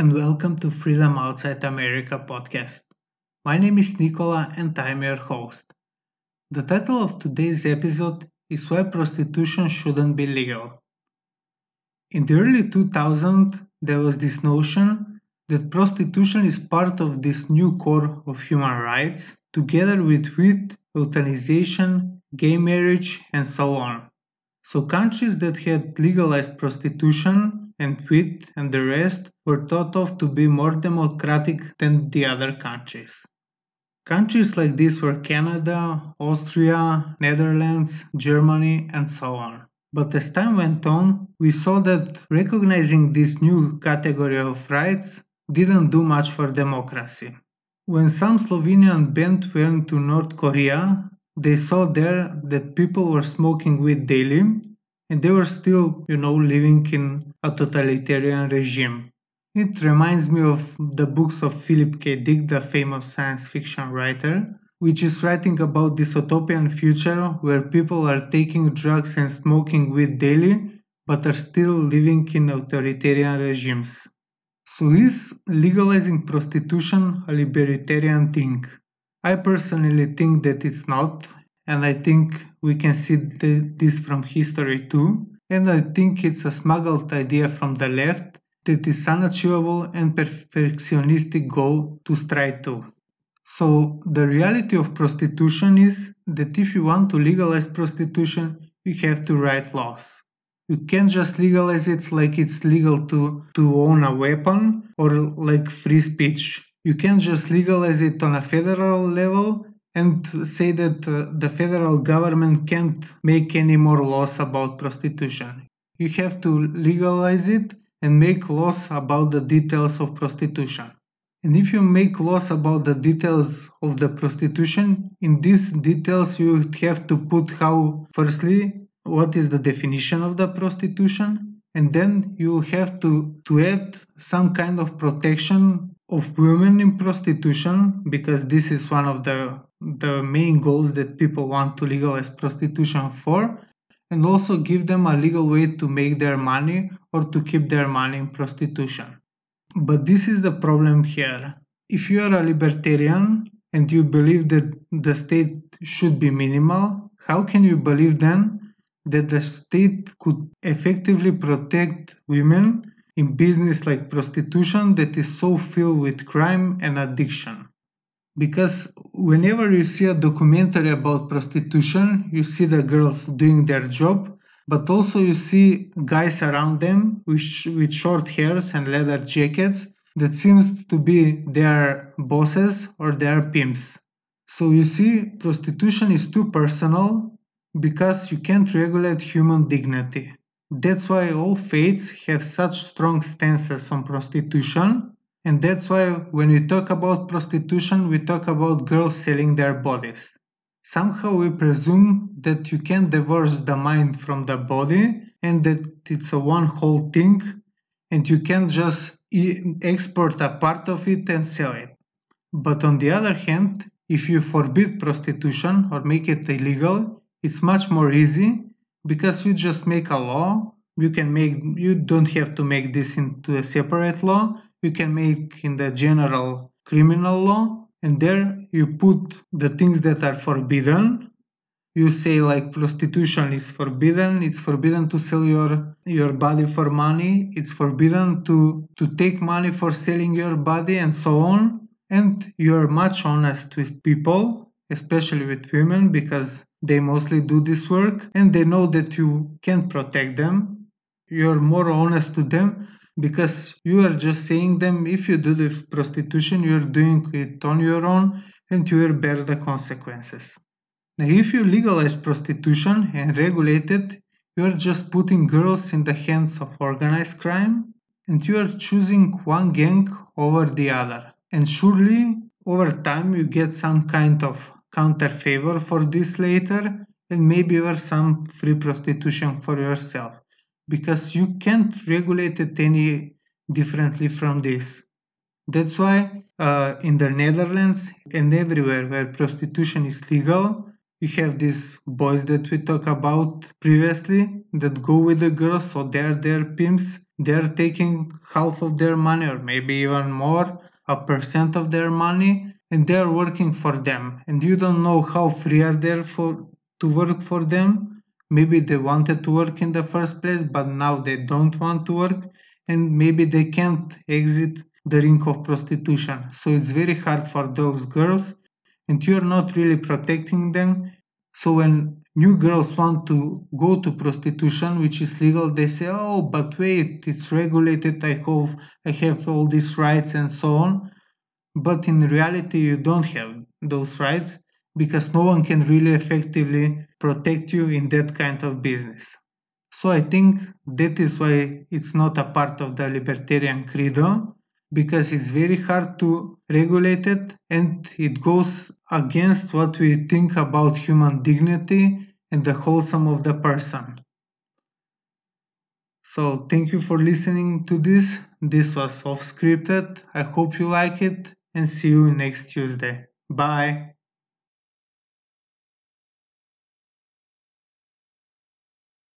And welcome to Freedom Outside America podcast. My name is Nicola and I'm your host. The title of today's episode is Why Prostitution Shouldn't Be Legal. In the early 2000s, there was this notion that prostitution is part of this new core of human rights, together with weed, euthanization, gay marriage, and so on. So countries that had legalized prostitution and Wheat and the rest were thought of to be more democratic than the other countries. Countries like this were Canada, Austria, Netherlands, Germany, and so on. But as time went on, we saw that recognizing this new category of rights didn't do much for democracy. When some Slovenian band went to North Korea, they saw there that people were smoking weed daily and they were still, you know, living in a totalitarian regime. It reminds me of the books of Philip K. Dick, the famous science fiction writer, which is writing about this utopian future where people are taking drugs and smoking weed daily, but are still living in authoritarian regimes. So is legalizing prostitution a libertarian thing? I personally think that it's not, and I think we can see the, this from history too. And I think it's a smuggled idea from the left that is unachievable and perfectionistic goal to strive to. So the reality of prostitution is that if you want to legalize prostitution, you have to write laws. You can't just legalize it like it's legal to, to own a weapon or like free speech. You can't just legalize it on a federal level and say that uh, the federal government can't make any more laws about prostitution. You have to legalize it and make laws about the details of prostitution. And if you make laws about the details of the prostitution, in these details you have to put how, firstly, what is the definition of the prostitution, and then you have to, to add some kind of protection of women in prostitution because this is one of the the main goals that people want to legalize prostitution for and also give them a legal way to make their money or to keep their money in prostitution. But this is the problem here. If you are a libertarian and you believe that the state should be minimal, how can you believe then that the state could effectively protect women in business like prostitution that is so filled with crime and addiction? Because whenever you see a documentary about prostitution you see the girls doing their job but also you see guys around them with, with short hairs and leather jackets that seems to be their bosses or their pimps. So you see prostitution is too personal because you can't regulate human dignity. That's why all faiths have such strong stances on prostitution and that's why when we talk about prostitution, we talk about girls selling their bodies. Somehow we presume that you can divorce the mind from the body and that it's a one whole thing and you can just export a part of it and sell it. But on the other hand, if you forbid prostitution or make it illegal, it's much more easy because you just make a law. You can make you don't have to make this into a separate law you can make in the general criminal law and there you put the things that are forbidden. You say like prostitution is forbidden. It's forbidden to sell your your body for money. It's forbidden to to take money for selling your body and so on. And you're much honest with people especially with women because they mostly do this work and they know that you can protect them. You're more honest to them because you are just saying them. If you do this prostitution you're doing it on your own and you will bear the consequences. Now if you legalize prostitution and regulate it you are just putting girls in the hands of organized crime and you are choosing one gang over the other. And surely over time you get some kind of counter favor for this later and maybe even some free prostitution for yourself because you can't regulate it any differently from this. That's why uh, in the Netherlands and everywhere where prostitution is legal, you have these boys that we talked about previously that go with the girls, so they're their pimps. They're taking half of their money, or maybe even more, a percent of their money, and they're working for them. And you don't know how free are they for to work for them. Maybe they wanted to work in the first place, but now they don't want to work, and maybe they can't exit the ring of prostitution. So it's very hard for those girls and you're not really protecting them. So when new girls want to go to prostitution, which is legal, they say, oh, but wait, it's regulated. I hope I have all these rights and so on. But in reality, you don't have those rights because no one can really effectively protect you in that kind of business. So I think that is why it's not a part of the libertarian credo because it's very hard to regulate it and it goes against what we think about human dignity and the wholesome of the person. So thank you for listening to this. This was off scripted. I hope you like it and see you next Tuesday. Bye.